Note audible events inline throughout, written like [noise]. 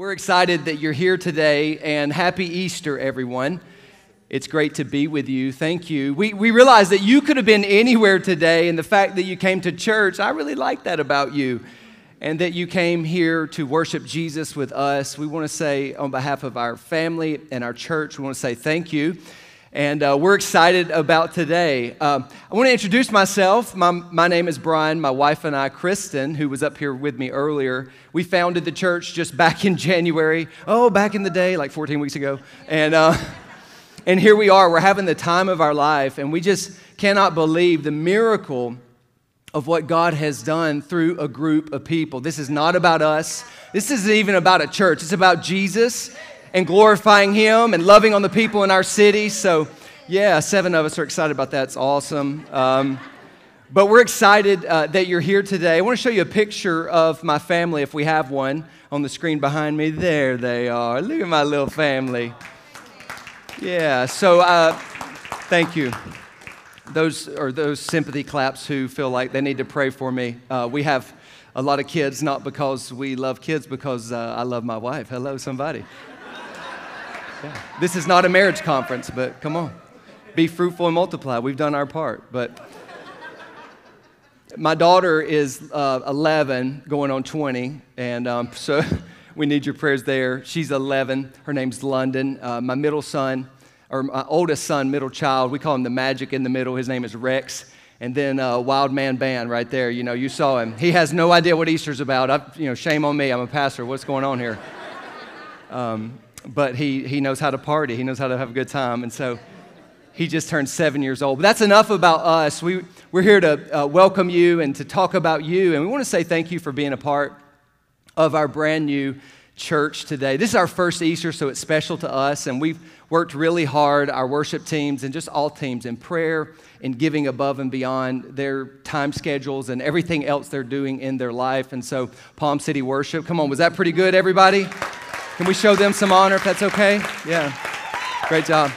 We're excited that you're here today, and happy Easter, everyone. It's great to be with you. Thank you. We, we realize that you could have been anywhere today, and the fact that you came to church, I really like that about you. And that you came here to worship Jesus with us. We want to say, on behalf of our family and our church, we want to say thank you. And uh, we're excited about today. Uh, I want to introduce myself. My, my name is Brian. My wife and I, Kristen, who was up here with me earlier, we founded the church just back in January. Oh, back in the day, like 14 weeks ago. And, uh, and here we are. We're having the time of our life. And we just cannot believe the miracle of what God has done through a group of people. This is not about us. This isn't even about a church. It's about Jesus and glorifying Him and loving on the people in our city. So, yeah, seven of us are excited about that. It's awesome. Um, but we're excited uh, that you're here today. I want to show you a picture of my family, if we have one, on the screen behind me. There they are. Look at my little family. Yeah, so uh, thank you. Those are those sympathy claps who feel like they need to pray for me. Uh, we have a lot of kids, not because we love kids, because uh, I love my wife. Hello, somebody. This is not a marriage conference, but come on. Be fruitful and multiply. We've done our part. But my daughter is uh, 11, going on 20, and um, [laughs] so we need your prayers there. She's 11. Her name's London. Uh, my middle son, or my oldest son, middle child, we call him the magic in the middle. His name is Rex. And then uh, Wild Man Band right there. You know, you saw him. He has no idea what Easter's about. I, you know, shame on me. I'm a pastor. What's going on here? Um, but he, he knows how to party, he knows how to have a good time. And so he just turned seven years old. But that's enough about us. We, we're here to uh, welcome you and to talk about you. And we want to say thank you for being a part of our brand new church today. This is our first Easter, so it's special to us. And we've worked really hard, our worship teams and just all teams, in prayer and giving above and beyond their time schedules and everything else they're doing in their life. And so, Palm City Worship, come on, was that pretty good, everybody? Can we show them some honor if that's okay? Yeah. Great job.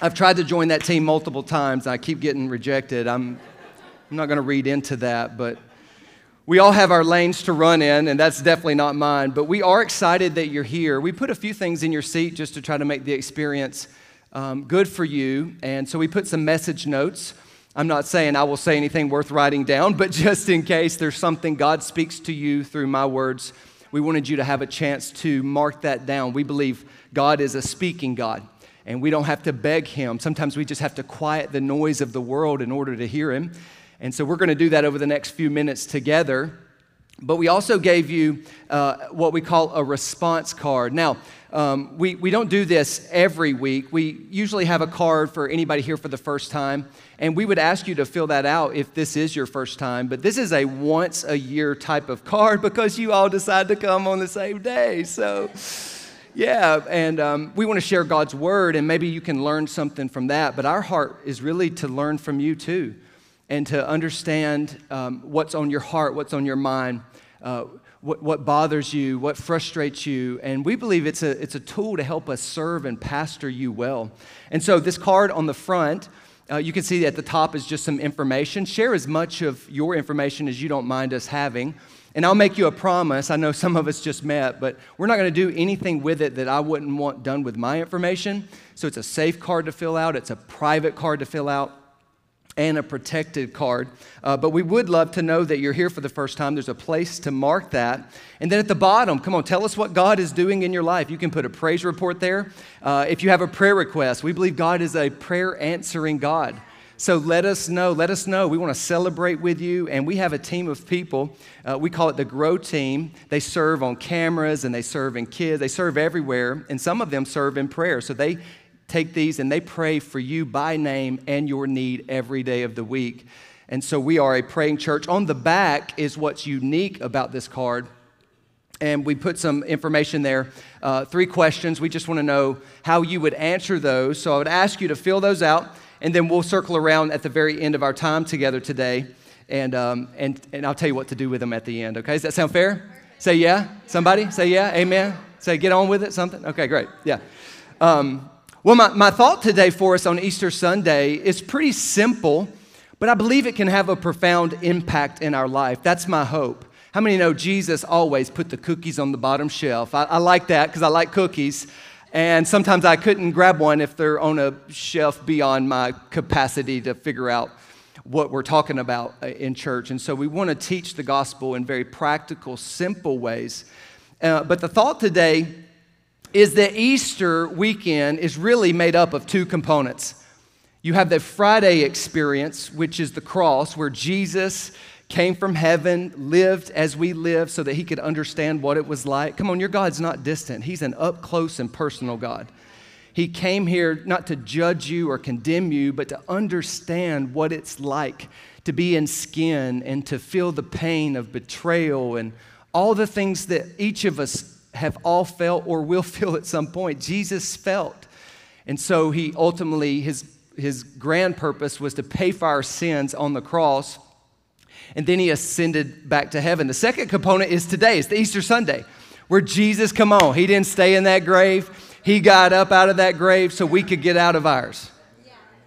I've tried to join that team multiple times. And I keep getting rejected. I'm, I'm not going to read into that, but we all have our lanes to run in, and that's definitely not mine. But we are excited that you're here. We put a few things in your seat just to try to make the experience um, good for you. And so we put some message notes. I'm not saying I will say anything worth writing down, [laughs] but just in case there's something God speaks to you through my words we wanted you to have a chance to mark that down. We believe God is a speaking God, and we don't have to beg Him. Sometimes we just have to quiet the noise of the world in order to hear Him. And so we're going to do that over the next few minutes together. But we also gave you uh, what we call a response card. Now, um, we, we don't do this every week. We usually have a card for anybody here for the first time. And we would ask you to fill that out if this is your first time. But this is a once a year type of card [laughs] because you all decide to come on the same day. So, yeah, and um, we want to share God's word, and maybe you can learn something from that. But our heart is really to learn from you too and to understand um, what's on your heart, what's on your mind. Uh, what, what bothers you, what frustrates you. And we believe it's a, it's a tool to help us serve and pastor you well. And so, this card on the front, uh, you can see at the top is just some information. Share as much of your information as you don't mind us having. And I'll make you a promise. I know some of us just met, but we're not going to do anything with it that I wouldn't want done with my information. So it's a safe card to fill out, it's a private card to fill out and a protected card. Uh, but we would love to know that you're here for the first time. There's a place to mark that. And then at the bottom, come on, tell us what God is doing in your life. You can put a praise report there. Uh, if you have a prayer request, we believe God is a prayer answering God. So let us know. Let us know. We want to celebrate with you. And we have a team of people. Uh, we call it the Grow Team. They serve on cameras and they serve in kids. They serve everywhere. And some of them serve in prayer. So they take these and they pray for you by name and your need every day of the week. And so we are a praying church. On the back is what's unique about this card. And we put some information there, uh, three questions. We just want to know how you would answer those. So I would ask you to fill those out, and then we'll circle around at the very end of our time together today. And, um, and, and I'll tell you what to do with them at the end, okay? Does that sound fair? Say yeah. Somebody? Say yeah. Amen. Say get on with it. Something? Okay, great. Yeah. Um, well, my, my thought today for us on Easter Sunday is pretty simple, but I believe it can have a profound impact in our life. That's my hope. How many know Jesus always put the cookies on the bottom shelf? I, I like that because I like cookies. And sometimes I couldn't grab one if they're on a shelf beyond my capacity to figure out what we're talking about uh, in church. And so we want to teach the gospel in very practical, simple ways. Uh, but the thought today is that Easter weekend is really made up of two components. You have the Friday experience, which is the cross, where Jesus came from heaven, lived as we live so that he could understand what it was like. Come on, your God's not distant, he's an up close and personal God. He came here not to judge you or condemn you, but to understand what it's like to be in skin and to feel the pain of betrayal and all the things that each of us have all felt or will [laughs] feel at some point. Jesus felt. And so he ultimately, his, his grand purpose was to pay for our sins on the cross. And then he ascended back to heaven. The second component is today, it's the Easter Sunday, where Jesus, come on, he didn't stay in that grave. He got up out of that grave so we could get out of ours.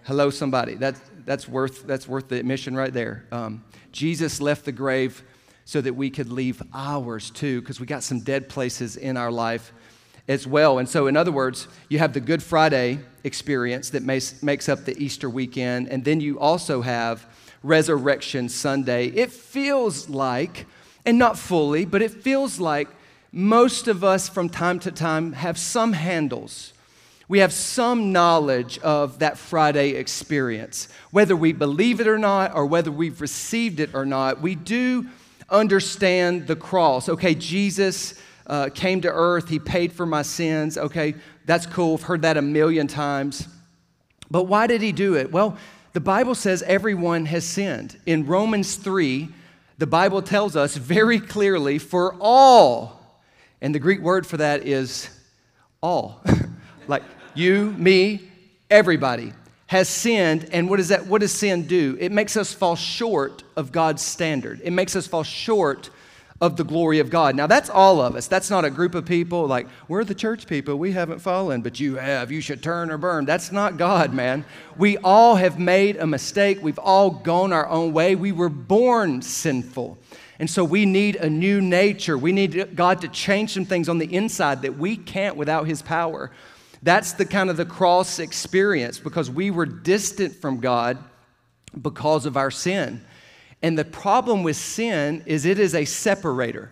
Hello, somebody. That's, that's, worth, that's worth the admission right there. Um, Jesus left the grave so that we could leave ours too, because we got some dead places in our life as well. And so, in other words, you have the Good Friday experience that makes, makes up the Easter weekend, and then you also have Resurrection Sunday. It feels like, and not fully, but it feels like most of us from time to time have some handles. We have some knowledge of that Friday experience. Whether we believe it or not, or whether we've received it or not, we do understand the cross. Okay, Jesus uh, came to earth, He paid for my sins. Okay, that's cool. I've heard that a million times. But why did He do it? Well, the Bible says everyone has sinned. In Romans 3, the Bible tells us very clearly, for all and the Greek word for that is all. [laughs] like you, me, everybody has sinned. And what does that what does sin do? It makes us fall short of God's standard. It makes us fall short of the glory of God. Now that's all of us. That's not a group of people like we're the church people. We haven't fallen, but you have. You should turn or burn. That's not God, man. We all have made a mistake. We've all gone our own way. We were born sinful. And so we need a new nature. We need God to change some things on the inside that we can't without His power. That's the kind of the cross experience because we were distant from God because of our sin. And the problem with sin is it is a separator.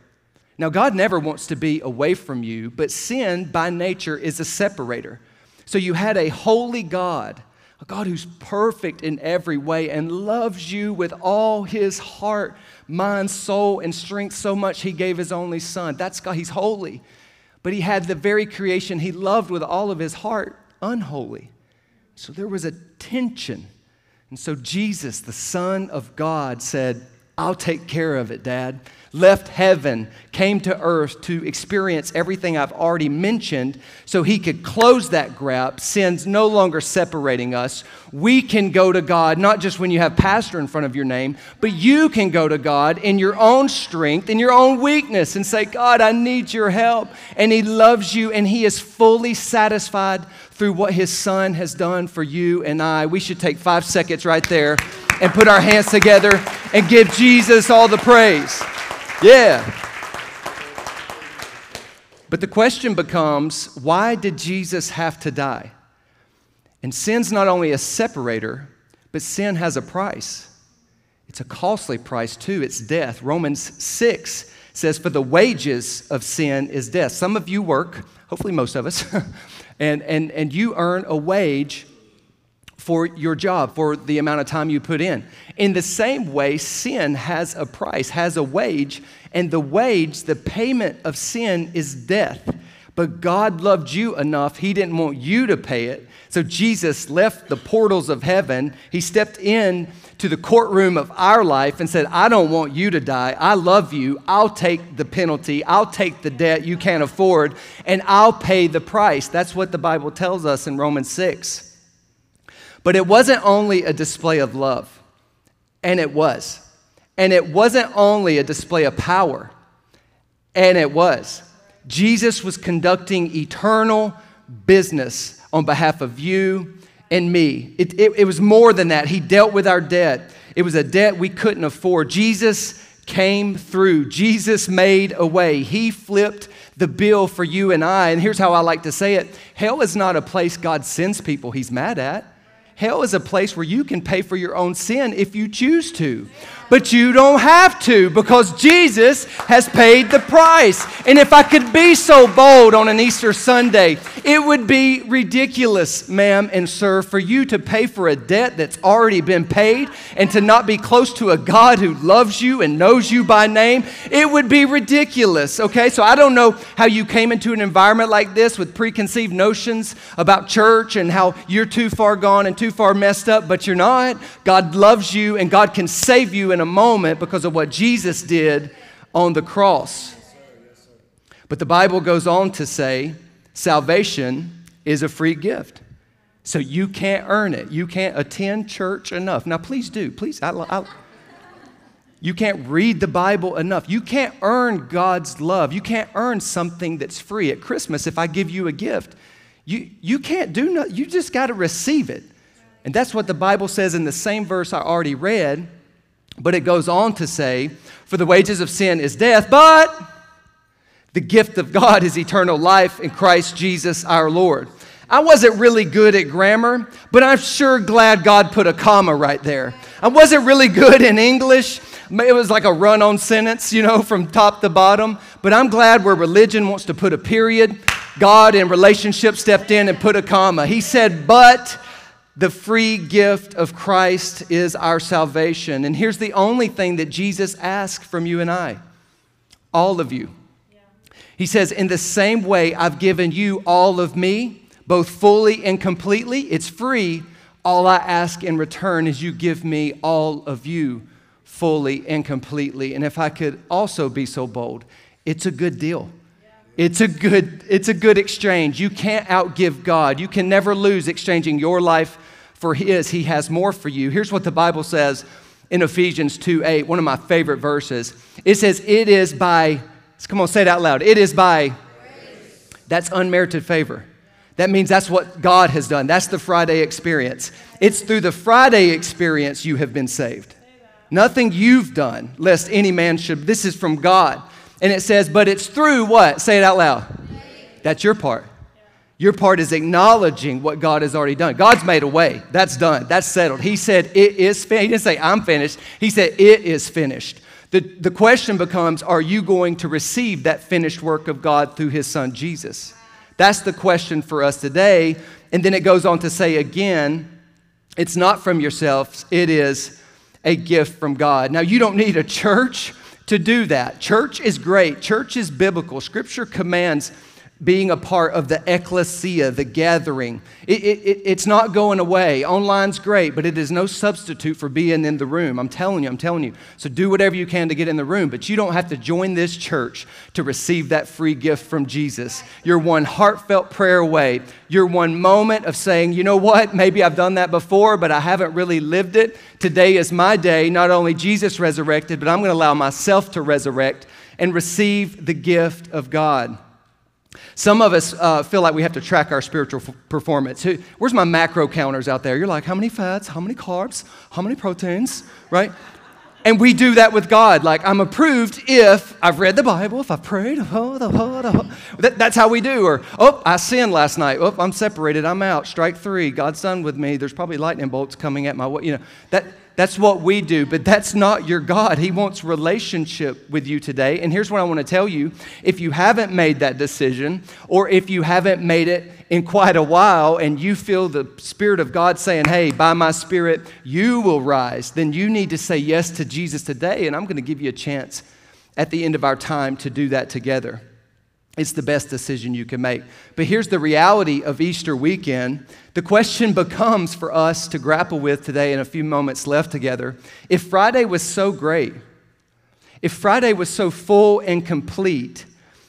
Now, God never wants to be away from you, but sin by nature is a separator. So you had a holy God a God who's perfect in every way and loves you with all his heart, mind, soul, and strength so much he gave his only son. That's God. He's holy. But he had the very creation he loved with all of his heart unholy. So there was a tension. And so Jesus, the Son of God, said, I'll take care of it, Dad left heaven, came to earth to experience everything I've already mentioned so he could close that gap. Sin's no longer separating us. We can go to God, not just when you have pastor in front of your name, but you can go to God in your own strength, in your own weakness, and say, God, I need your help. And he loves you, and he is fully satisfied through what his son has done for you and I. We should take five seconds right there and put our hands together and give Jesus all the praise. Yeah. But the question becomes why did Jesus have to die? And sin's not only a separator, but sin has a price. It's a costly price too. It's death. Romans 6 says, For the wages of sin is death. Some of you work, hopefully most of us, [laughs] and, and, and you earn a wage for your job, for the amount of time you put in. In the same way, sin has a price, has a wage, and the wage, the payment of sin is death. But God loved you enough, He didn't want you to pay it. So Jesus left the portals of heaven. He stepped in to the courtroom of our life and said, I don't want you to die. I love you. I'll take the penalty. I'll take the debt you can't afford, and I'll pay the price. That's what the Bible tells us in Romans 6. But it wasn't only a display of love, and it was. And it wasn't only a display of power, and it was. Jesus was conducting eternal business on behalf of you and me. It, it, it was more than that. He dealt with our debt, it was a debt we couldn't afford. Jesus came through. Jesus made a way. He flipped the bill for you and I. And here's how I like to say it hell is not a place God sends people he's mad at. Hell is a place where you can pay for your own sin if you choose to. But you don't have to because Jesus has paid the price. And if I could be so bold on an Easter Sunday, it would be ridiculous, ma'am and sir, for you to pay for a debt that's already been paid and to not be close to a God who loves you and knows you by name. It would be ridiculous, okay? So I don't know how you came into an environment like this with preconceived notions about church and how you're too far gone and too far messed up, but you're not. God loves you and God can save you in a moment because of what Jesus did on the cross. But the Bible goes on to say salvation is a free gift. So you can't earn it. You can't attend church enough. Now, please do. Please, I, I, you can't read the Bible enough. You can't earn God's love. You can't earn something that's free. At Christmas, if I give you a gift, you, you can't do nothing. You just got to receive it. And that's what the Bible says in the same verse I already read. But it goes on to say, For the wages of sin is death, but the gift of God is eternal life in Christ Jesus our Lord. I wasn't really good at grammar, but I'm sure glad God put a comma right there. I wasn't really good in English. It was like a run on sentence, you know, from top to bottom. But I'm glad where religion wants to put a period, God in relationship stepped in and put a comma. He said, But the free gift of Christ is our salvation. And here's the only thing that Jesus asks from you and I all of you. He says, In the same way I've given you all of me, both fully and completely, it's free. All I ask in return is you give me all of you fully and completely. And if I could also be so bold, it's a good deal. It's a good, it's a good exchange. You can't outgive God. You can never lose exchanging your life for his. He has more for you. Here's what the Bible says in Ephesians 2 8, one of my favorite verses. It says, It is by, come on, say it out loud. It is by, Grace. that's unmerited favor. That means that's what God has done. That's the Friday experience. It's through the Friday experience you have been saved. Nothing you've done, lest any man should. This is from God. And it says, but it's through what? Say it out loud. That's your part. Your part is acknowledging what God has already done. God's made a way. That's done. That's settled. He said, It is finished. He didn't say, I'm finished. He said, It is finished. The, the question becomes, Are you going to receive that finished work of God through His Son Jesus? That's the question for us today. And then it goes on to say again, It's not from yourselves, it is a gift from God. Now, you don't need a church to do that. Church is great, church is biblical. Scripture commands being a part of the ecclesia, the gathering. It, it, it's not going away. Online's great, but it is no substitute for being in the room. I'm telling you, I'm telling you. So do whatever you can to get in the room, but you don't have to join this church to receive that free gift from Jesus. You're one heartfelt prayer away. You're one moment of saying, you know what, maybe I've done that before, but I haven't really lived it. Today is my day. Not only Jesus resurrected, but I'm going to allow myself to resurrect and receive the gift of God. Some of us uh, feel like we have to track our spiritual f- performance. Where's my macro counters out there? You're like, how many fats, how many carbs, how many proteins, right? And we do that with God. Like, I'm approved if I've read the Bible, if I've prayed. Oh, oh, oh, that, that's how we do. Or, oh, I sinned last night. Oh, I'm separated. I'm out. Strike three. God's done with me. There's probably lightning bolts coming at my way. You know, that, that's what we do, but that's not your God. He wants relationship with you today. And here's what I want to tell you if you haven't made that decision, or if you haven't made it in quite a while, and you feel the Spirit of God saying, Hey, by my Spirit, you will rise, then you need to say yes to Jesus today. And I'm going to give you a chance at the end of our time to do that together. It's the best decision you can make. But here's the reality of Easter weekend. The question becomes for us to grapple with today in a few moments left together. If Friday was so great, if Friday was so full and complete,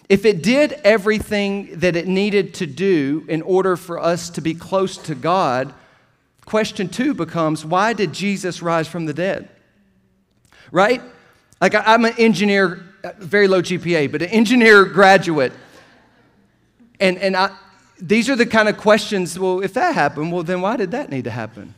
if it did everything that it needed to do in order for us to be close to God, question two becomes why did Jesus rise from the dead? Right? Like, I'm an engineer Uh, very low GPA, but an engineer graduate. And, and I, these are the kind of questions well, if that happened, well, then why did that need to happen?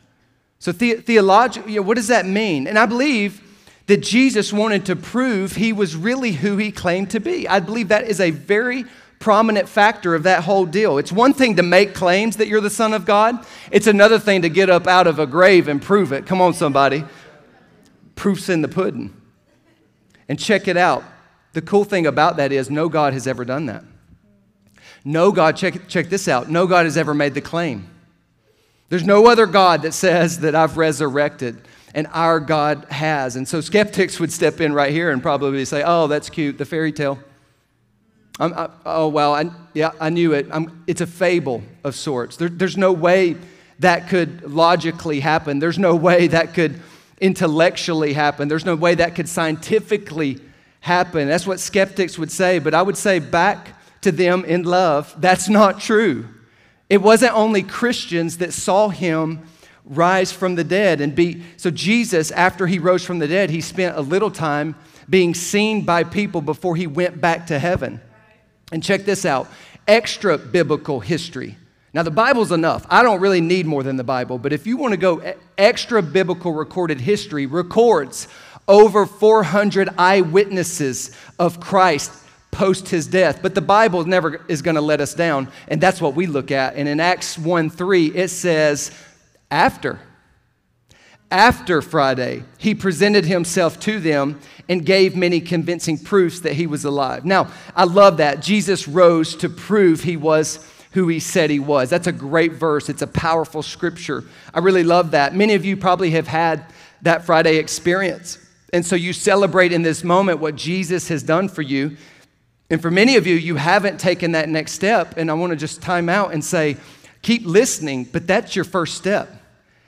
So, the, theologically, you know, what does that mean? And I believe that Jesus wanted to prove he was really who he claimed to be. I believe that is a very prominent factor of that whole deal. It's one thing to make claims that you're the Son of God, it's another thing to get up out of a grave and prove it. Come on, somebody. Proof's in the pudding. And check it out. The cool thing about that is no God has ever done that. No God, check, check this out, no God has ever made the claim. There's no other God that says that I've resurrected, and our God has. And so skeptics would step in right here and probably say, oh, that's cute, the fairy tale. I, oh, well, I, yeah, I knew it. I'm, it's a fable of sorts. There, there's no way that could logically happen. There's no way that could intellectually happen. There's no way that could scientifically happen. That's what skeptics would say. But I would say back to them in love, that's not true. It wasn't only Christians that saw him rise from the dead and be. So, Jesus, after he rose from the dead, he spent a little time being seen by people before he went back to heaven. And check this out extra biblical history. Now, the Bible's enough. I don't really need more than the Bible, but if you want to go extra biblical recorded history, records over 400 eyewitnesses of Christ post his death. But the Bible never is going to let us down, and that's what we look at. And in Acts 1 3, it says, after. After Friday, he presented himself to them and gave many convincing proofs that he was alive. Now, I love that. Jesus rose to prove he was who he said he was. That's a great verse. It's a powerful scripture. I really love that. Many of you probably have had that Friday experience. And so you celebrate in this moment what Jesus has done for you. And for many of you, you haven't taken that next step. And I want to just time out and say, keep listening, but that's your first step.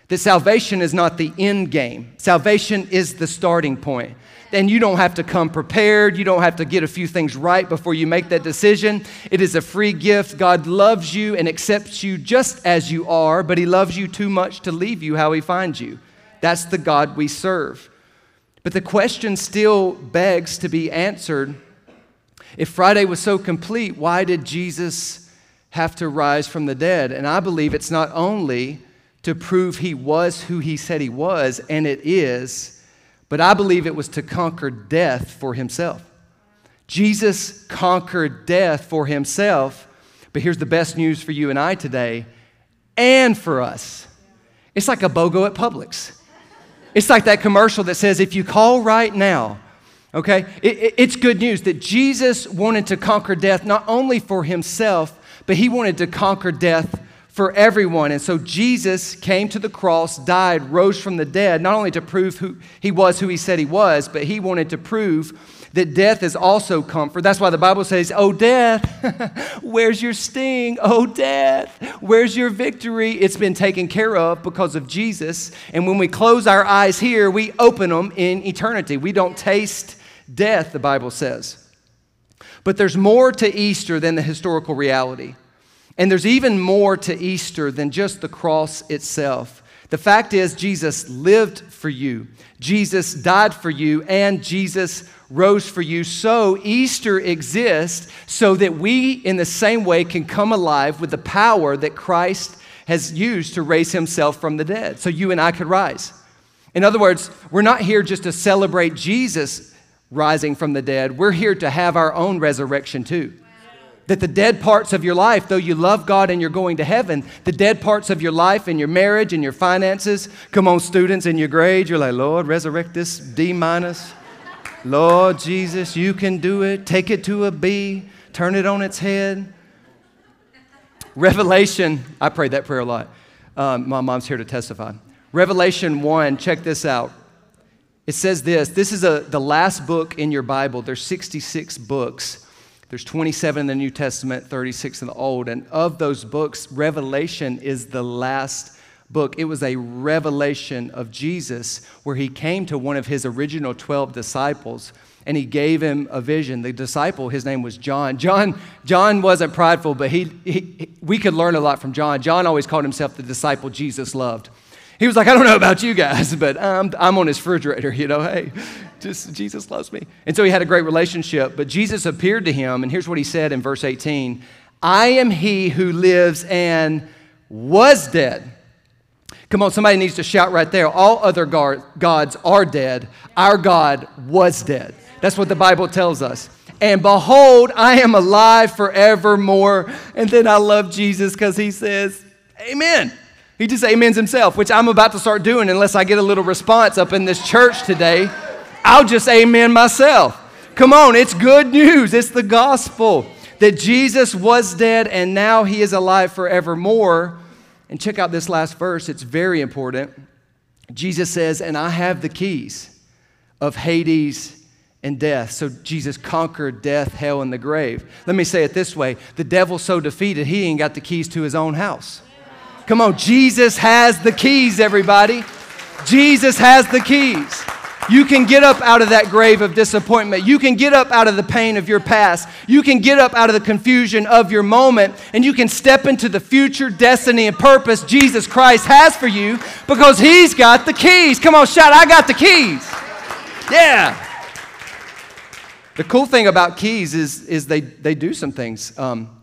That salvation is not the end game, salvation is the starting point. And you don't have to come prepared. You don't have to get a few things right before you make that decision. It is a free gift. God loves you and accepts you just as you are, but He loves you too much to leave you how He finds you. That's the God we serve. But the question still begs to be answered if Friday was so complete, why did Jesus have to rise from the dead? And I believe it's not only to prove he was who he said he was, and it is, but I believe it was to conquer death for himself. Jesus conquered death for himself, but here's the best news for you and I today and for us. It's like a BOGO at Publix. It's like that commercial that says, if you call right now, Okay? It, it, it's good news that Jesus wanted to conquer death not only for himself, but he wanted to conquer death for everyone. And so Jesus came to the cross, died, rose from the dead, not only to prove who he was who he said he was, but he wanted to prove that death is also comfort. That's why the Bible says, Oh, death, [laughs] where's your sting? Oh, death, where's your victory? It's been taken care of because of Jesus. And when we close our eyes here, we open them in eternity. We don't taste death, the Bible says. But there's more to Easter than the historical reality. And there's even more to Easter than just the cross itself. The fact is, Jesus lived for you, Jesus died for you, and Jesus rose for you. So Easter exists so that we, in the same way, can come alive with the power that Christ has used to raise himself from the dead. So you and I could rise. In other words, we're not here just to celebrate Jesus rising from the dead. We're here to have our own resurrection too. That the dead parts of your life, though you love God and you're going to heaven, the dead parts of your life and your marriage and your finances, come on, students, in your grades, you're like, Lord, resurrect this D minus. Lord Jesus, you can do it. Take it to a B, turn it on its head. Revelation, I prayed that prayer a lot. Um, my mom's here to testify. Revelation 1, check this out. It says this this is a, the last book in your Bible. There's 66 books. There's 27 in the New Testament, 36 in the Old. And of those books, Revelation is the last book. It was a revelation of Jesus where he came to one of his original 12 disciples and he gave him a vision. The disciple, his name was John. John, John wasn't prideful, but he, he, we could learn a lot from John. John always called himself the disciple Jesus loved. He was like, I don't know about you guys, [laughs] but I'm, I'm on his refrigerator, you know, hey, just Jesus loves me. And so he had a great relationship. But Jesus appeared to him, and here's what he said in verse 18 I am he who lives and was dead. Come on, somebody needs to shout right there. All other gods are dead. Our God was dead. That's what the Bible tells us. And behold, I am alive forevermore. And then I love Jesus because he says, Amen. He just amens himself, which I'm about to start doing unless I get a little response up in this church today. I'll just amen myself. Come on, it's good news. It's the gospel that Jesus was dead and now he is alive forevermore. And check out this last verse, it's very important. Jesus says, And I have the keys of Hades and death. So Jesus conquered death, hell, and the grave. Let me say it this way the devil's so defeated, he ain't got the keys to his own house. Come on, Jesus has the keys, everybody. Jesus has the keys. You can get up out of that grave of disappointment. You can get up out of the pain of your past. You can get up out of the confusion of your moment, and you can step into the future destiny and purpose Jesus Christ has for you because He's got the keys. Come on, shout, I got the keys. Yeah. The cool thing about keys is, is they, they do some things. Um,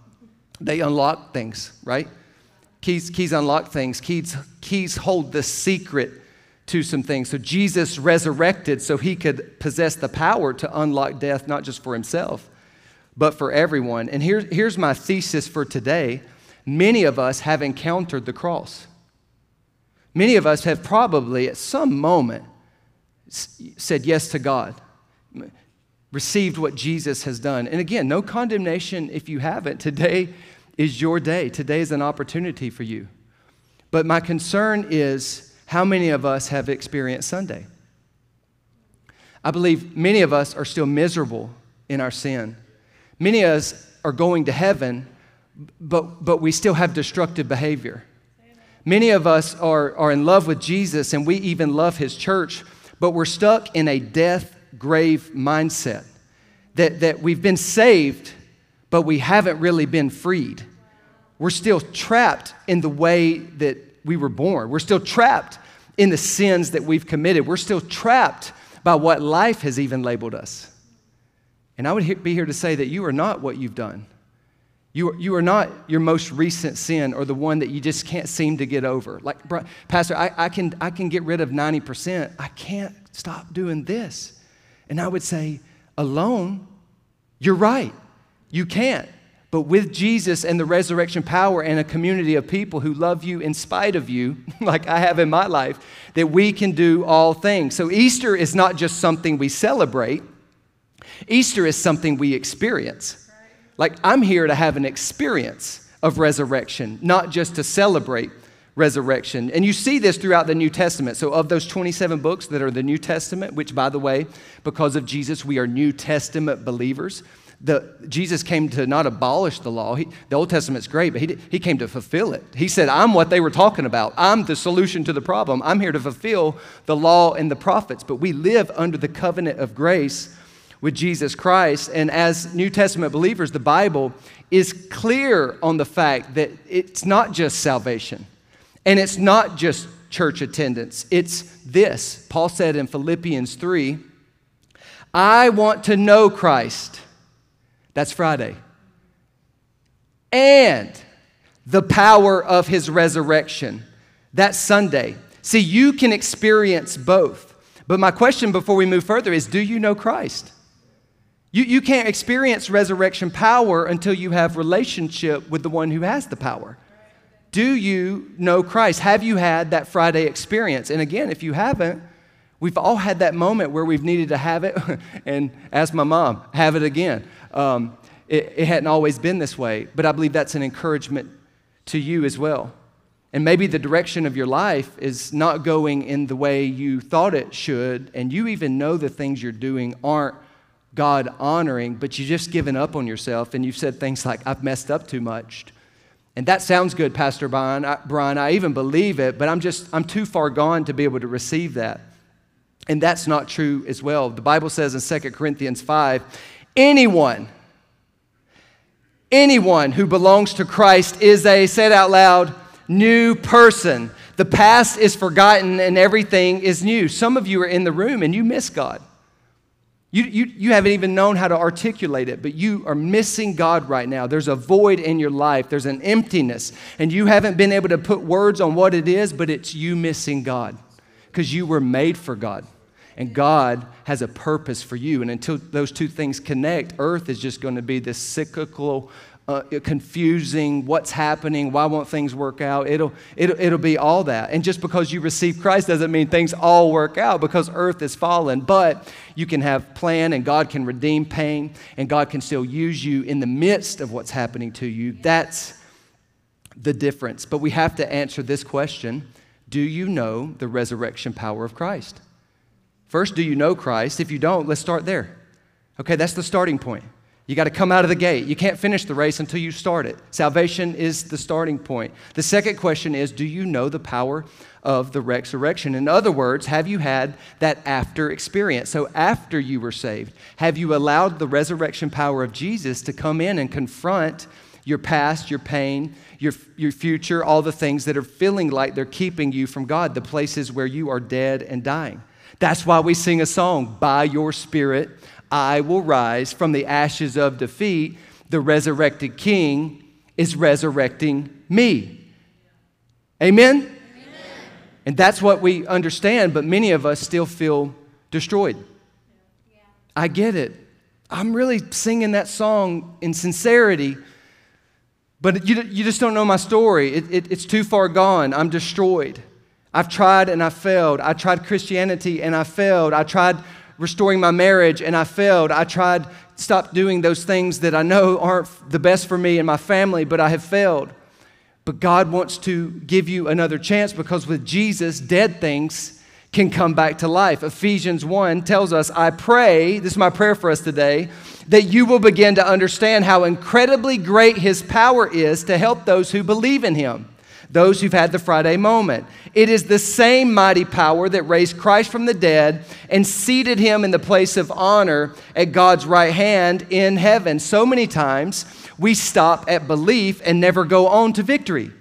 they unlock things, right? Keys, keys unlock things. Keys, keys hold the secret to some things. So Jesus resurrected so he could possess the power to unlock death, not just for himself, but for everyone. And here, here's my thesis for today many of us have encountered the cross. Many of us have probably at some moment said yes to God, received what Jesus has done. And again, no condemnation if you haven't. Today is your day, today is an opportunity for you. But my concern is how many of us have experienced Sunday? I believe many of us are still miserable in our sin. Many of us are going to heaven, but, but we still have destructive behavior. Many of us are, are in love with Jesus and we even love his church, but we're stuck in a death grave mindset that, that we've been saved, but we haven't really been freed. We're still trapped in the way that we were born. We're still trapped in the sins that we've committed. We're still trapped by what life has even labeled us. And I would be here to say that you are not what you've done. You are, you are not your most recent sin or the one that you just can't seem to get over. Like, Pastor, I, I, can, I can get rid of 90%. I can't stop doing this. And I would say, alone, you're right. You can't. But with Jesus and the resurrection power and a community of people who love you in spite of you, [laughs] like I have in my life, that we can do all things. So Easter is not just something we celebrate, Easter is something we experience. Like I'm here to have an experience of resurrection, not just to celebrate resurrection. And you see this throughout the New Testament. So, of those 27 books that are the New Testament, which, by the way, because of Jesus, we are New Testament believers. The, Jesus came to not abolish the law. He, the Old Testament's great, but he, he came to fulfill it. He said, I'm what they were talking about. I'm the solution to the problem. I'm here to fulfill the law and the prophets. But we live under the covenant of grace with Jesus Christ. And as New Testament believers, the Bible is clear on the fact that it's not just salvation and it's not just church attendance. It's this. Paul said in Philippians 3 I want to know Christ that's Friday. And the power of his resurrection. That's Sunday. See, you can experience both. But my question before we move further is do you know Christ? You, you can't experience resurrection power until you have relationship with the one who has the power. Do you know Christ? Have you had that Friday experience? And again, if you haven't, we've all had that moment where we've needed to have it [laughs] and ask my mom, have it again. Um, it, it hadn't always been this way, but I believe that's an encouragement to you as well. And maybe the direction of your life is not going in the way you thought it should, and you even know the things you're doing aren't God honoring, but you've just given up on yourself and you've said things like, I've messed up too much. And that sounds good, Pastor Brian. I, Brian, I even believe it, but I'm just, I'm too far gone to be able to receive that. And that's not true as well. The Bible says in 2 Corinthians 5 anyone, anyone who belongs to Christ is a, say it out loud, new person. The past is forgotten and everything is new. Some of you are in the room and you miss God. You, you, you haven't even known how to articulate it, but you are missing God right now. There's a void in your life, there's an emptiness, and you haven't been able to put words on what it is, but it's you missing God because you were made for God. And God has a purpose for you. And until those two things connect, earth is just going to be this cyclical uh, confusing, what's happening, why won't things work out? It'll, it'll, it'll be all that. And just because you receive Christ doesn't mean things all work out because earth is fallen. But you can have plan and God can redeem pain and God can still use you in the midst of what's happening to you. That's the difference. But we have to answer this question Do you know the resurrection power of Christ? First, do you know Christ? If you don't, let's start there. Okay, that's the starting point. You got to come out of the gate. You can't finish the race until you start it. Salvation is the starting point. The second question is Do you know the power of the resurrection? In other words, have you had that after experience? So, after you were saved, have you allowed the resurrection power of Jesus to come in and confront your past, your pain, your, your future, all the things that are feeling like they're keeping you from God, the places where you are dead and dying? That's why we sing a song, By Your Spirit I will rise from the ashes of defeat. The resurrected king is resurrecting me. Amen? Amen? And that's what we understand, but many of us still feel destroyed. Yeah. I get it. I'm really singing that song in sincerity, but you, you just don't know my story. It, it, it's too far gone. I'm destroyed. I've tried and I failed. I tried Christianity and I failed. I tried restoring my marriage and I failed. I tried stop doing those things that I know aren't the best for me and my family, but I have failed. But God wants to give you another chance because with Jesus, dead things can come back to life. Ephesians 1 tells us, I pray, this is my prayer for us today, that you will begin to understand how incredibly great his power is to help those who believe in him those who've had the Friday moment. It is the same mighty power that raised Christ from the dead and seated him in the place of honor at God's right hand in heaven. So many times we stop at belief and never go on to victory.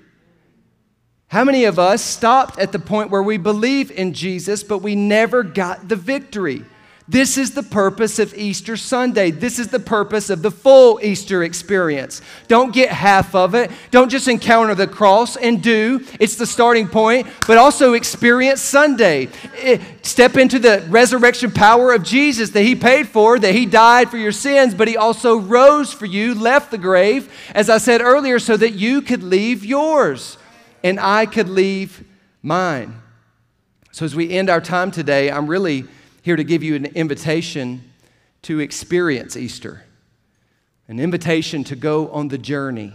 How many of us stopped at the point where we believe in Jesus, but we never got the victory? This is the purpose of Easter Sunday. This is the purpose of the full Easter experience. Don't get half of it. Don't just encounter the cross and do, it's the starting point, but also experience Sunday. Step into the resurrection power of Jesus that He paid for, that He died for your sins, but He also rose for you, left the grave, as I said earlier, so that you could leave yours and I could leave mine. So as we end our time today, I'm really here to give you an invitation to experience Easter, an invitation to go on the journey,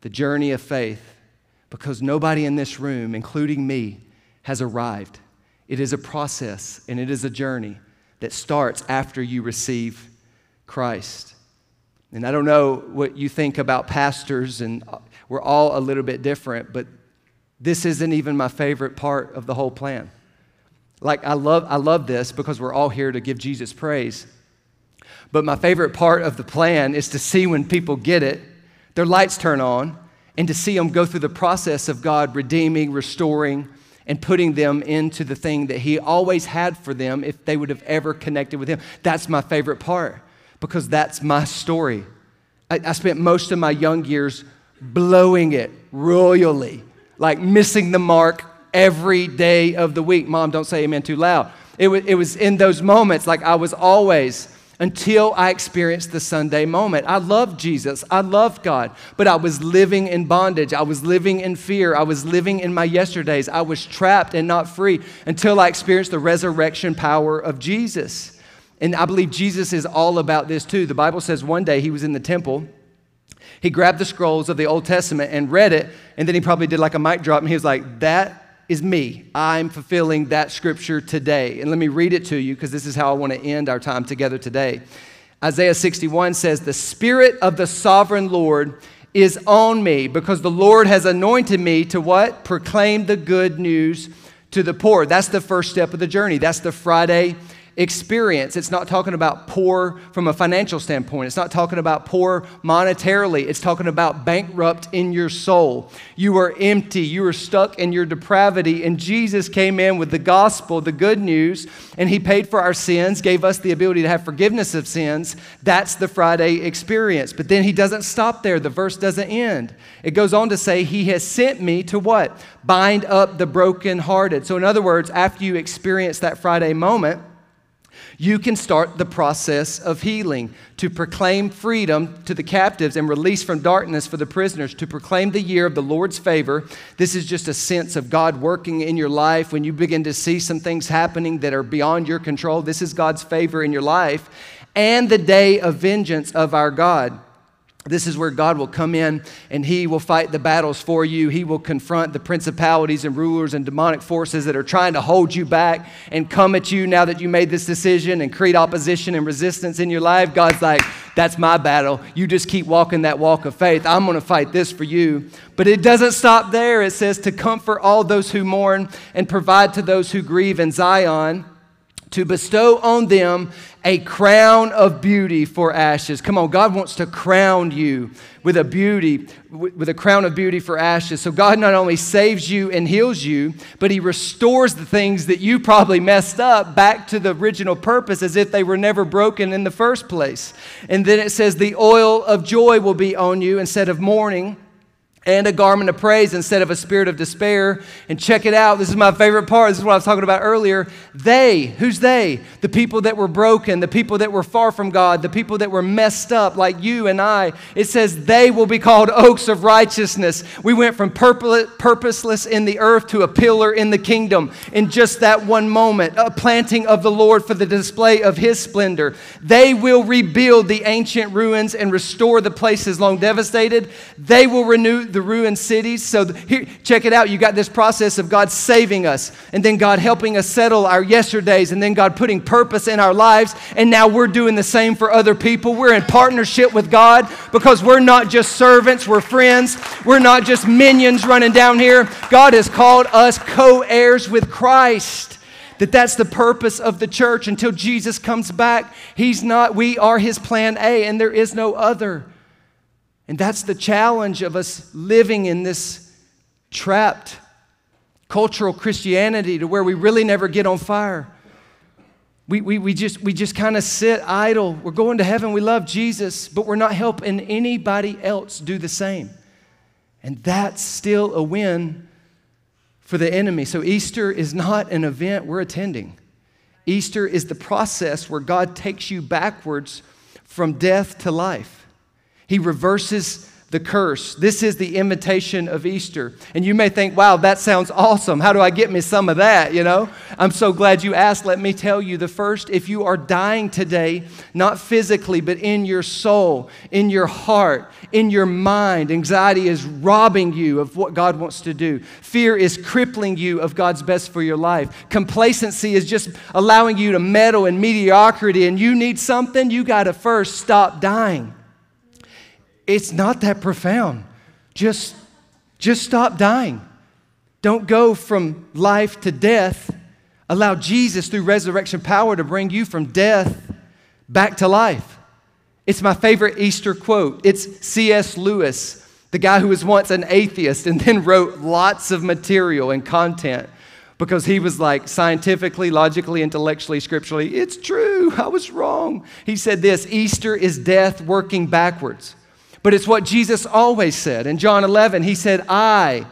the journey of faith, because nobody in this room, including me, has arrived. It is a process and it is a journey that starts after you receive Christ. And I don't know what you think about pastors, and we're all a little bit different, but this isn't even my favorite part of the whole plan. Like, I love, I love this because we're all here to give Jesus praise. But my favorite part of the plan is to see when people get it, their lights turn on, and to see them go through the process of God redeeming, restoring, and putting them into the thing that He always had for them if they would have ever connected with Him. That's my favorite part because that's my story. I, I spent most of my young years blowing it royally, like missing the mark every day of the week. Mom, don't say amen too loud. It was, it was in those moments, like I was always, until I experienced the Sunday moment. I loved Jesus. I loved God, but I was living in bondage. I was living in fear. I was living in my yesterdays. I was trapped and not free until I experienced the resurrection power of Jesus. And I believe Jesus is all about this too. The Bible says one day he was in the temple. He grabbed the scrolls of the Old Testament and read it, and then he probably did like a mic drop, and he was like, That is me. I'm fulfilling that scripture today. And let me read it to you because this is how I want to end our time together today. Isaiah 61 says, The Spirit of the sovereign Lord is on me because the Lord has anointed me to what? Proclaim the good news to the poor. That's the first step of the journey. That's the Friday experience. It's not talking about poor from a financial standpoint. It's not talking about poor monetarily. It's talking about bankrupt in your soul. You are empty. You are stuck in your depravity. And Jesus came in with the gospel, the good news, and He paid for our sins, gave us the ability to have forgiveness of sins. That's the Friday experience. But then He doesn't stop there. The verse doesn't end. It goes on to say, He has sent me to what? Bind up the brokenhearted. So, in other words, after you experience that Friday moment, you can start the process of healing to proclaim freedom to the captives and release from darkness for the prisoners, to proclaim the year of the Lord's favor. This is just a sense of God working in your life when you begin to see some things happening that are beyond your control. This is God's favor in your life. And the day of vengeance of our God. This is where God will come in and He will fight the battles for you. He will confront the principalities and rulers and demonic forces that are trying to hold you back and come at you now that you made this decision and create opposition and resistance in your life. God's like, that's my battle. You just keep walking that walk of faith. I'm going to fight this for you. But it doesn't stop there. It says to comfort all those who mourn and provide to those who grieve in Zion to bestow on them a crown of beauty for ashes. Come on, God wants to crown you with a beauty, with a crown of beauty for ashes. So God not only saves you and heals you, but He restores the things that you probably messed up back to the original purpose as if they were never broken in the first place. And then it says, The oil of joy will be on you instead of mourning and a garment of praise instead of a spirit of despair. And check it out. This is my favorite part. This is what I was talking about earlier. They, who's they? The people that were broken, the people that were far from God, the people that were messed up like you and I. It says they will be called oaks of righteousness. We went from purposeless in the earth to a pillar in the kingdom in just that one moment, a planting of the Lord for the display of his splendor. They will rebuild the ancient ruins and restore the places long devastated. They will renew the ruined cities. So here, check it out. You got this process of God saving us, and then God helping us settle our yesterdays, and then God putting purpose in our lives. And now we're doing the same for other people. We're in partnership with God because we're not just servants, we're friends. We're not just minions running down here. God has called us co heirs with Christ that that's the purpose of the church until Jesus comes back. He's not, we are his plan A, and there is no other. And that's the challenge of us living in this trapped cultural Christianity to where we really never get on fire. We, we, we just, we just kind of sit idle. We're going to heaven, we love Jesus, but we're not helping anybody else do the same. And that's still a win for the enemy. So Easter is not an event we're attending. Easter is the process where God takes you backwards from death to life. He reverses the curse. This is the invitation of Easter. And you may think, wow, that sounds awesome. How do I get me some of that? You know, I'm so glad you asked. Let me tell you the first, if you are dying today, not physically, but in your soul, in your heart, in your mind, anxiety is robbing you of what God wants to do. Fear is crippling you of God's best for your life. Complacency is just allowing you to meddle in mediocrity, and you need something, you got to first stop dying. It's not that profound. Just, just stop dying. Don't go from life to death. Allow Jesus, through resurrection power, to bring you from death back to life. It's my favorite Easter quote. It's C.S. Lewis, the guy who was once an atheist and then wrote lots of material and content because he was like scientifically, logically, intellectually, scripturally, it's true, I was wrong. He said this Easter is death working backwards. But it's what Jesus always said. In John 11, he said, I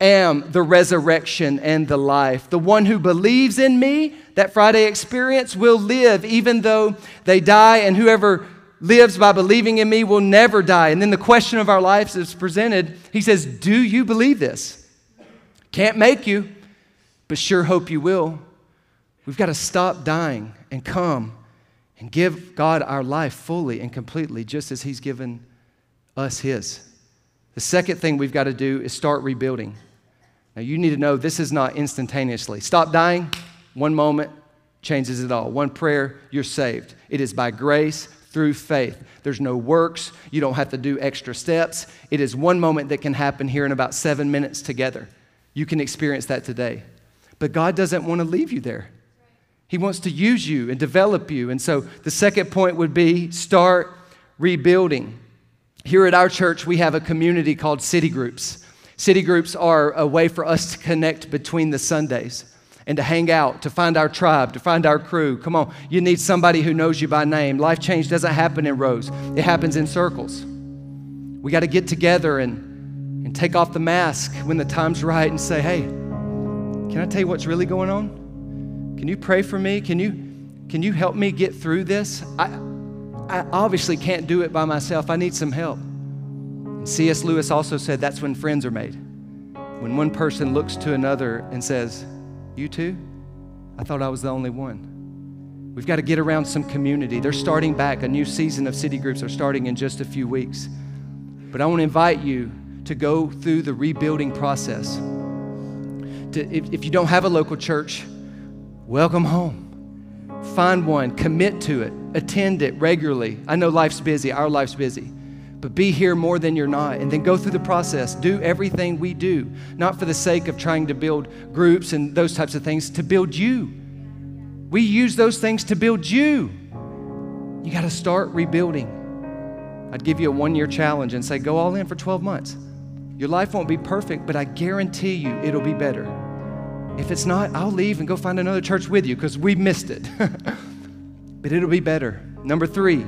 am the resurrection and the life. The one who believes in me, that Friday experience, will live even though they die, and whoever lives by believing in me will never die. And then the question of our lives is presented. He says, Do you believe this? Can't make you, but sure hope you will. We've got to stop dying and come and give God our life fully and completely, just as He's given us His. The second thing we've got to do is start rebuilding. Now, you need to know this is not instantaneously. Stop dying, one moment changes it all. One prayer, you're saved. It is by grace through faith. There's no works. You don't have to do extra steps. It is one moment that can happen here in about seven minutes together. You can experience that today. But God doesn't want to leave you there. He wants to use you and develop you. And so the second point would be start rebuilding. Here at our church, we have a community called City Groups. City Groups are a way for us to connect between the Sundays and to hang out, to find our tribe, to find our crew. Come on, you need somebody who knows you by name. Life change doesn't happen in rows, it happens in circles. We got to get together and, and take off the mask when the time's right and say, hey, can I tell you what's really going on? Can you pray for me? Can you, can you help me get through this? I, I obviously can't do it by myself. I need some help. And C.S. Lewis also said that's when friends are made. When one person looks to another and says, You too? I thought I was the only one. We've got to get around some community. They're starting back. A new season of city groups are starting in just a few weeks. But I want to invite you to go through the rebuilding process. To, if, if you don't have a local church, welcome home. Find one, commit to it, attend it regularly. I know life's busy, our life's busy, but be here more than you're not. And then go through the process. Do everything we do, not for the sake of trying to build groups and those types of things, to build you. We use those things to build you. You got to start rebuilding. I'd give you a one year challenge and say, go all in for 12 months. Your life won't be perfect, but I guarantee you it'll be better. If it's not, I'll leave and go find another church with you because we missed it. [laughs] but it'll be better. Number three,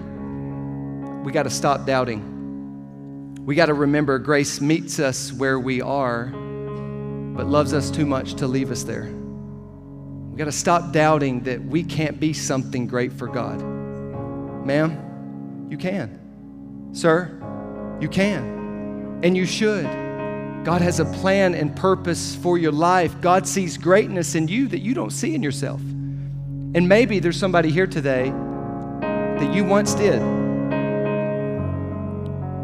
we got to stop doubting. We got to remember grace meets us where we are, but loves us too much to leave us there. We got to stop doubting that we can't be something great for God. Ma'am, you can. Sir, you can. And you should. God has a plan and purpose for your life. God sees greatness in you that you don't see in yourself. And maybe there's somebody here today that you once did,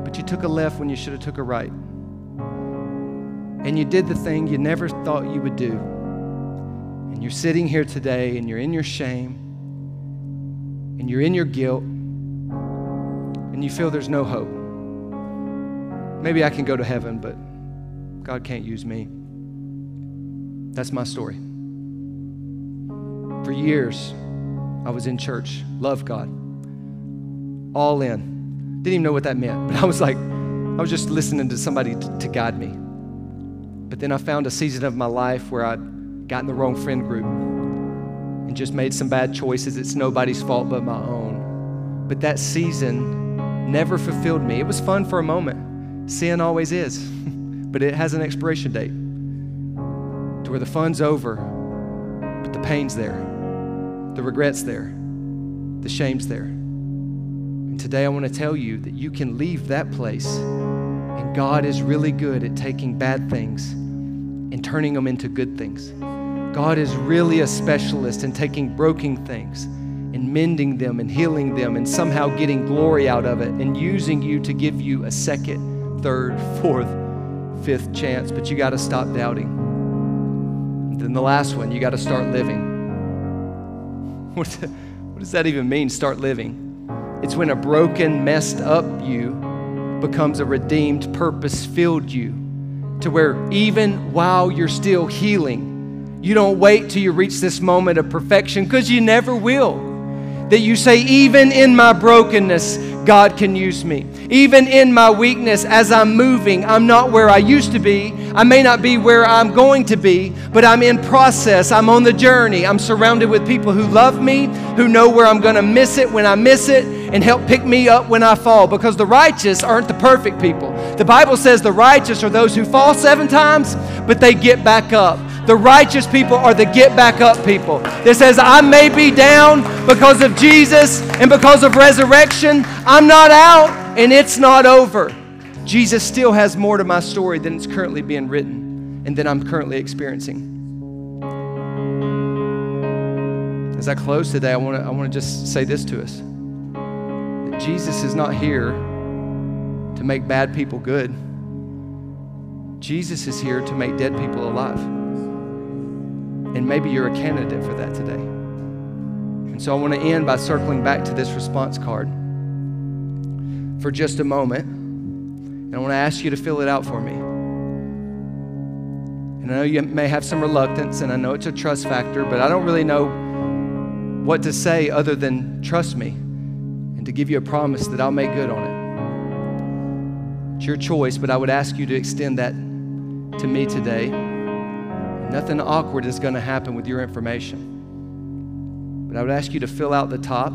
but you took a left when you should have took a right. And you did the thing you never thought you would do. And you're sitting here today and you're in your shame and you're in your guilt and you feel there's no hope. Maybe I can go to heaven, but God can't use me. That's my story. For years, I was in church, loved God, all in. Didn't even know what that meant, [laughs] but I was like, I was just listening to somebody t- to guide me. But then I found a season of my life where I got in the wrong friend group and just made some bad choices. It's nobody's fault but my own. But that season never fulfilled me. It was fun for a moment. Sin always is. [laughs] but it has an expiration date to where the fun's over, but the pain's there, the regret's there, the shame's there. And today I want to tell you that you can leave that place, and God is really good at taking bad things and turning them into good things. God is really a specialist in taking broken things and mending them and healing them and somehow getting glory out of it and using you to give you a second, third, [laughs] fourth, fifth chance, but you got to stop doubting. Then the last one, you got to start living. [laughs] What, does that even mean, start living? It's when a broken, messed up you becomes a redeemed, purpose filled you, to where even while you're still healing, you don't wait till you reach this moment of perfection because you never will. That you say, even in my brokenness, God can use me. Even in my weakness, as I'm moving, I'm not where I used to be. I may not be where I'm going to be, but I'm in process. I'm on the journey. I'm surrounded with people who love me, who know where I'm going to miss it when I miss it, and help pick me up when I fall. Because the righteous aren't the perfect people. The Bible says the righteous are those who fall seven times, but they get back up. The righteous people are the get back up people. That says, I may be down because of Jesus and because of resurrection. I'm not out and it's not over. Jesus still has more to my story than it's currently being written and than I'm currently experiencing. As I close today, I want to I just say this to us. That Jesus is not here to make bad people good. Jesus is here to make dead people alive. And maybe you're a candidate for that today. And so I want to end by circling back to this response card for just a moment. And I want to ask you to fill it out for me. And I know you may have some reluctance, and I know it's a trust factor, but I don't really know what to say other than trust me and to give you a promise that I'll make good on it. It's your choice, but I would ask you to extend that to me today. Nothing awkward is going to happen with your information. But I would ask you to fill out the top,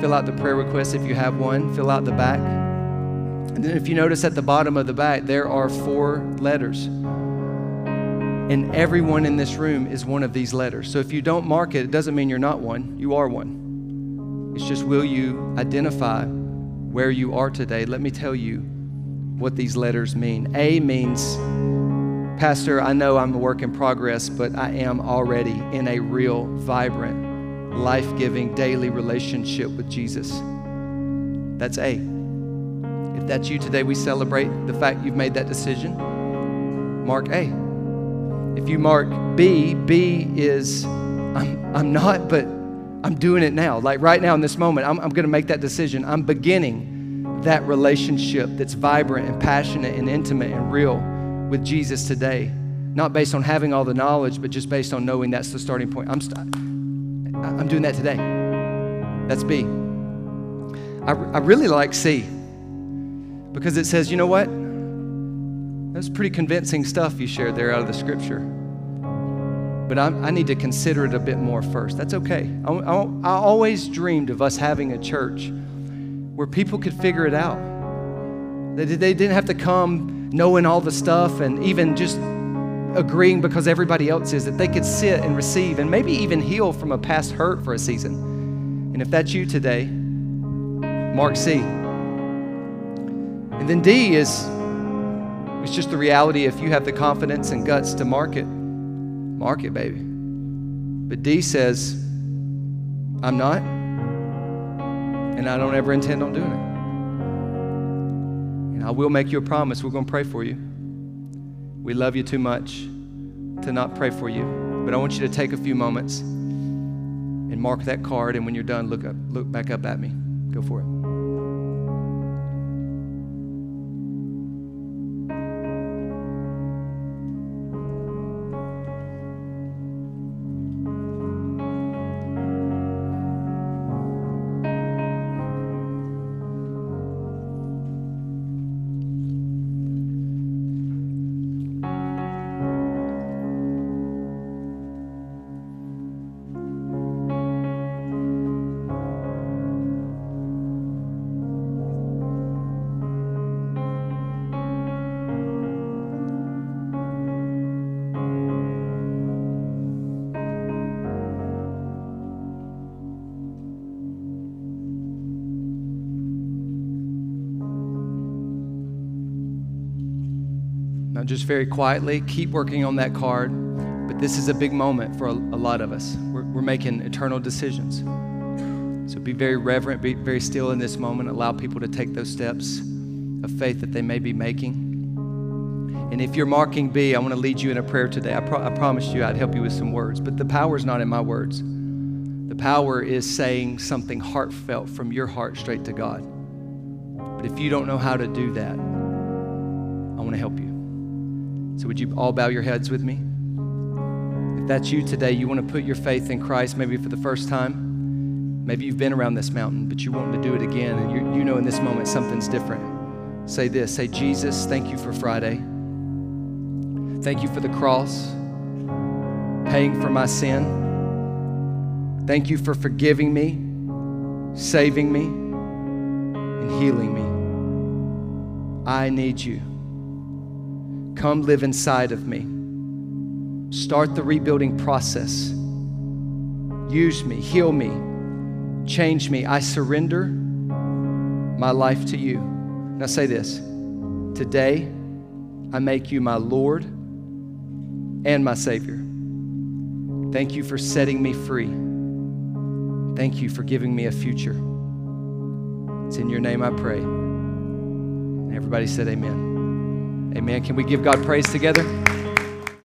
fill out the prayer request if you have one, fill out the back. And then if you notice at the bottom of the back, there are four letters. And everyone in this room is one of these letters. So if you don't mark it, it doesn't mean you're not one. You are one. It's just will you identify where you are today? Let me tell you what these letters mean. A means, Pastor, I know I'm a work in progress, but I am already in a real, vibrant, life giving, daily relationship with Jesus. That's A. If that's you today, we celebrate the fact you've made that decision. Mark A. If you mark B, B is I'm, I'm not, but I'm doing it now. Like right now in this moment, I'm, I'm going to make that decision. I'm beginning that relationship that's vibrant and passionate and intimate and real with Jesus today. Not based on having all the knowledge, but just based on knowing that's the starting point. I'm, st- I'm doing that today. That's B. I, I really like C because it says, you know what? That's pretty convincing stuff you shared there out of the scripture. But I, I need to consider it a bit more first. That's okay. I, I, I always dreamed of us having a church where people could figure it out. They, they didn't have to come knowing all the stuff and even just agreeing because everybody else is, that they could sit and receive and maybe even heal from a past hurt for a season. And if that's you today, mark C. And then D is it's just the reality if you have the confidence and guts to mark it, mark it, baby. But D says, I'm not, and I don't ever intend on doing it. And I will make you a promise. We're going to pray for you. We love you too much to not pray for you. But I want you to take a few moments and mark that card. And when you're done, look up, look back up at me. Go for it. Just very quietly, keep working on that card. But this is a big moment for a, a lot of us. We're, we're making eternal decisions. So be very reverent, be very still in this moment. Allow people to take those steps of faith that they may be making. And if you're marking B, I want to lead you in a prayer today. I, pro- I promised you I'd help you with some words, but the power is not in my words. The power is saying something heartfelt from your heart straight to God. But if you don't know how to do that, I want to help you. So, would you all bow your heads with me? If that's you today, you want to put your faith in Christ maybe for the first time. Maybe you've been around this mountain, but you want to do it again, and you, you know in this moment something's different. Say this Say, Jesus, thank you for Friday. Thank you for the cross, paying for my sin. Thank you for forgiving me, saving me, and healing me. I need you. Come live inside of me. Start the rebuilding process. Use me, heal me, change me. I surrender my life to you. Now say this Today, I make you my Lord and my Savior. Thank you for setting me free. Thank you for giving me a future. It's in your name I pray. And everybody said, Amen. Amen. Can we give God praise together?